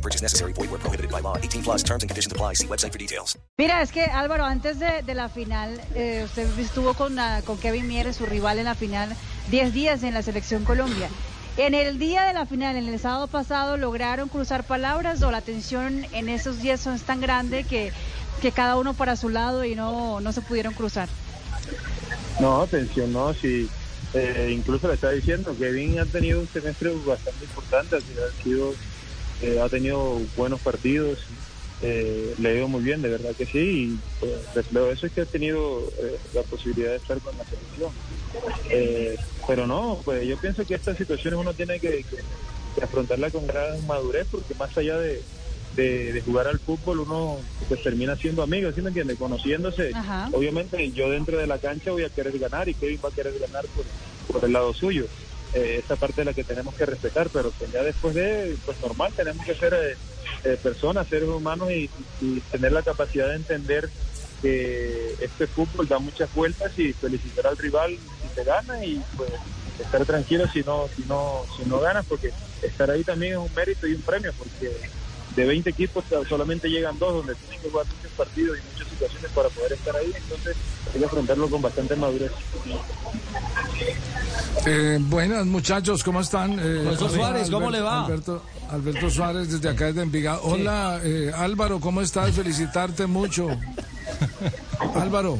No purchase necessary. Void where prohibited by law. 18 plus terms and conditions apply. See website for details. Mira, es que Álvaro, antes de, de la final, eh, usted estuvo con, ah, con Kevin Mieres, su rival en la final, 10 días en la selección Colombia. En el día de la final, en el sábado pasado, ¿lograron cruzar palabras o la tensión en esos días es tan grande que, que cada uno para su lado y no, no se pudieron cruzar? No, tensión no, sí. Eh, incluso le estaba diciendo, Kevin ha tenido un semestre bastante importante, ha sido eh, ha tenido buenos partidos, eh, le ha ido muy bien, de verdad que sí, y pues, reflejo eso es que ha tenido eh, la posibilidad de estar con la selección. Eh, pero no, pues yo pienso que estas situaciones uno tiene que, que- que afrontarla con gran madurez, porque más allá de, de- de jugar al fútbol, uno pues termina siendo amigos, ¿sí me entiende? Conociéndose. Ajá. Obviamente yo dentro de la cancha voy a querer ganar y Kevin va a querer ganar por, por el lado suyo. Eh, esa parte es la que tenemos que respetar, pero pues ya después de, pues normal, tenemos que ser eh, eh, personas, seres humanos y, y tener la capacidad de entender que este fútbol da muchas vueltas y felicitar al rival si te gana y pues estar tranquilo si no, si no, si no ganas, porque estar ahí también es un mérito y un premio, porque de 20 equipos solamente llegan dos donde tienen que jugar muchos partidos y muchas situaciones para poder estar ahí, entonces hay que afrontarlo con bastante madurez. Eh, buenas muchachos, ¿cómo están? Eh, Profesor Suárez, ¿cómo le va? Alberto, Alberto Suárez desde acá desde Envigado. Hola eh, Álvaro, ¿cómo estás? Felicitarte mucho. Álvaro.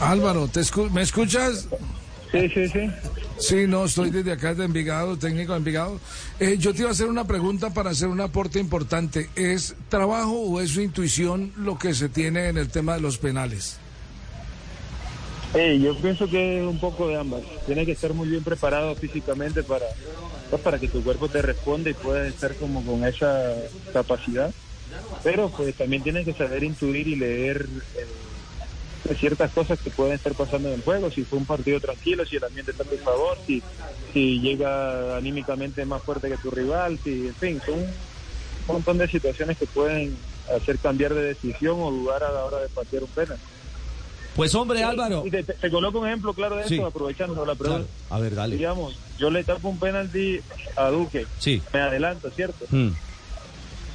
Álvaro, ¿te escu- ¿me escuchas? Sí, sí, sí. Sí, no, estoy desde acá desde Envigado, técnico de Envigado. Eh, yo te iba a hacer una pregunta para hacer un aporte importante. ¿Es trabajo o es su intuición lo que se tiene en el tema de los penales? Eh, yo pienso que es un poco de ambas. Tienes que estar muy bien preparado físicamente para, pues, para que tu cuerpo te responda y puedas estar como con esa capacidad. Pero pues también tienes que saber intuir y leer eh, ciertas cosas que pueden estar pasando en el juego. Si fue un partido tranquilo, si el ambiente está a tu favor, si, si llega anímicamente más fuerte que tu rival, si, en fin, son un montón de situaciones que pueden hacer cambiar de decisión o dudar a la hora de patear un penal. Pues hombre, Álvaro. Y te, coloco un ejemplo claro de Sí. eso, aprovechando la pregunta. Claro. A ver, dale. Digamos, yo le tapo un penalti a Duque, Sí. me adelanto, ¿cierto? Mm.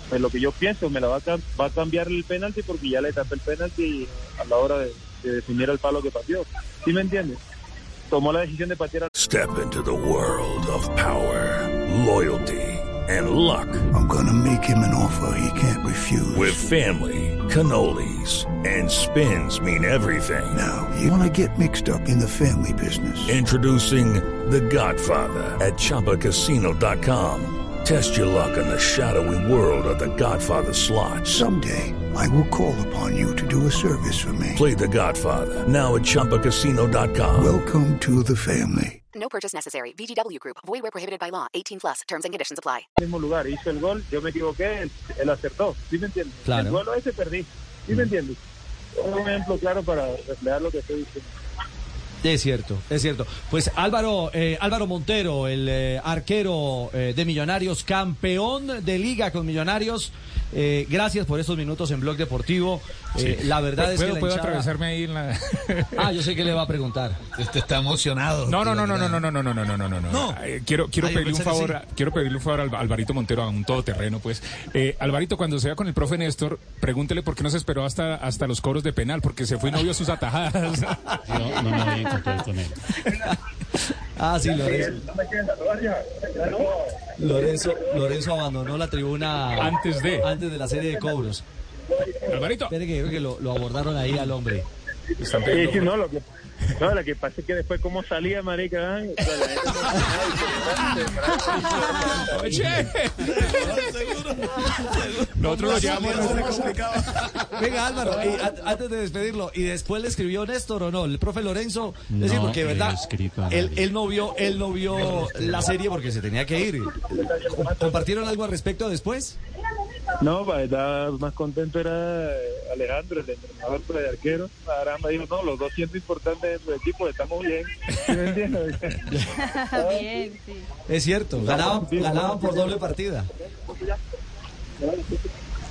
Pues lo que yo pienso, me la va a, va a cambiar el penalti porque ya le tapé el penalti a la hora de, de definir el palo que pateó. ¿Sí me entiendes? Tomó la decisión de patear Step into the world of power, loyalty, and luck. I'm gonna make him an offer he can't refuse. With family, cannolis, and spins mean everything. now, you wanna get mixed up in the family business. Introducing The Godfather at ChumbaCasino.com. Test your luck in the shadowy world of The Godfather slot. Someday, I will call upon you to do a service for me. Play The Godfather now at ChumbaCasino.com. Welcome to the family. No purchase necessary. VGW Group. Void where prohibited by law. 18 plus. Terms and conditions apply. mismo lugar, hizo el gol, yo me equivoqué, él, él acertó. ¿Sí me entiendes? Claro. El gol ese perdí. ¿Sí me mm. entiendes? Un ejemplo claro para reflejar lo que estoy diciendo. Es cierto, es cierto. Pues Álvaro, eh, Álvaro Montero, el eh, arquero eh, de Millonarios, campeón de liga con Millonarios. Eh, gracias por estos minutos en Blog Deportivo. Eh, La verdad es que ¿Puedo, la puedo hinchada- atravesarme ahí en la... Ah, yo sé que le va a preguntar. Este está emocionado. No, no, no, no, no, no, no, no, no, no, no, no. Eh, quiero quiero yo pedirle un favor, sí. a- quiero pedirle un favor a Alvarito Montero, a un todoterreno, pues. Eh, Alvarito, cuando se vea con el profe Néstor, pregúntele por qué no se esperó hasta, hasta los coros de penal, porque se fue y no vio sus atajadas. No, no me voy a encontrar con él. Ah, sí, Lorenzo. Lorenzo, Lorenzo abandonó la tribuna Antes de. antes de la serie de cobros. Alvarito. Espere que que lo, lo abordaron ahí al hombre. Están Sí, sí, no, lo que, no, lo que pasa es que después cómo salía, marica, ¿eh? O sea, la gente no- Oye. Nosotros lo llevamos. Venga, Álvaro, y a- antes de despedirlo, ¿y después le escribió Néstor o no? El profe Lorenzo, es decir, porque verdad, él, él no vio, él no vio la serie porque se tenía que ir. ¿Compartieron algo al respecto después? No, para estar más contento era eh, Alejandro, el entrenador de arquero. Caramba, dijo, no, los dos siendo importantes en su equipo, estamos bien. ¿Sí me entiendes? Bien, sí. Es cierto, ganaban, ganaban por doble partida.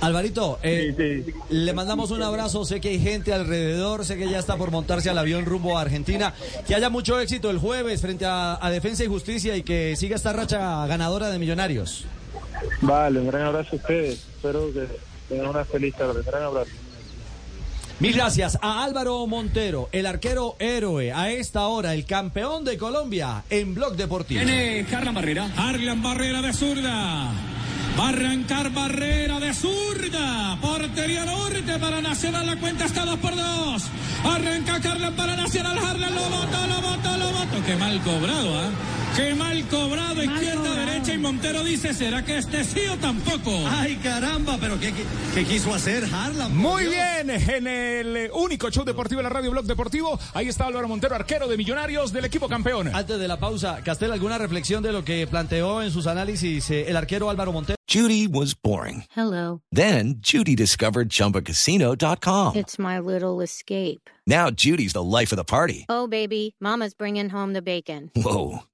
Alvarito, eh, le mandamos un abrazo. Sé que hay gente alrededor, sé que ya está por montarse al avión rumbo a Argentina. Que haya mucho éxito el jueves frente a, a Defensa y Justicia y que siga esta racha ganadora de Millonarios. Vale, un gran abrazo a ustedes. Espero que tengan una feliz tarde. Un gran abrazo. Mil gracias a Álvaro Montero, el arquero héroe, a esta hora el campeón de Colombia en Blog Deportivo. Viene Harlan Barrera. Harlan Barrera de zurda. Va a arrancar Barrera de zurda. Portería norte para Nacional. La cuenta está 2 por 2. Arranca Harlan para Nacional. Harlan lo botó, lo botó, lo botó. Qué mal cobrado, ¿ah? Qué mal cobrado. Izquierda, derecha. Y Montero dice: ¿será que este sí o tampoco? Ay, caramba, pero ¿qué, qué, quiso hacer Harlan? Muy bien, en el único show deportivo de la radio Blog Deportivo, ahí está Álvaro Montero, arquero de Millonarios del equipo campeón. Antes de la pausa, Castel, ¿alguna reflexión de lo que planteó en sus análisis eh, el arquero Álvaro Montero? Judy was boring. Hello. Then Judy discovered ChumbaCasino.com. It's my little escape. Now Judy's the life of the party. Oh, baby, Mama's bringing home the bacon. Whoa,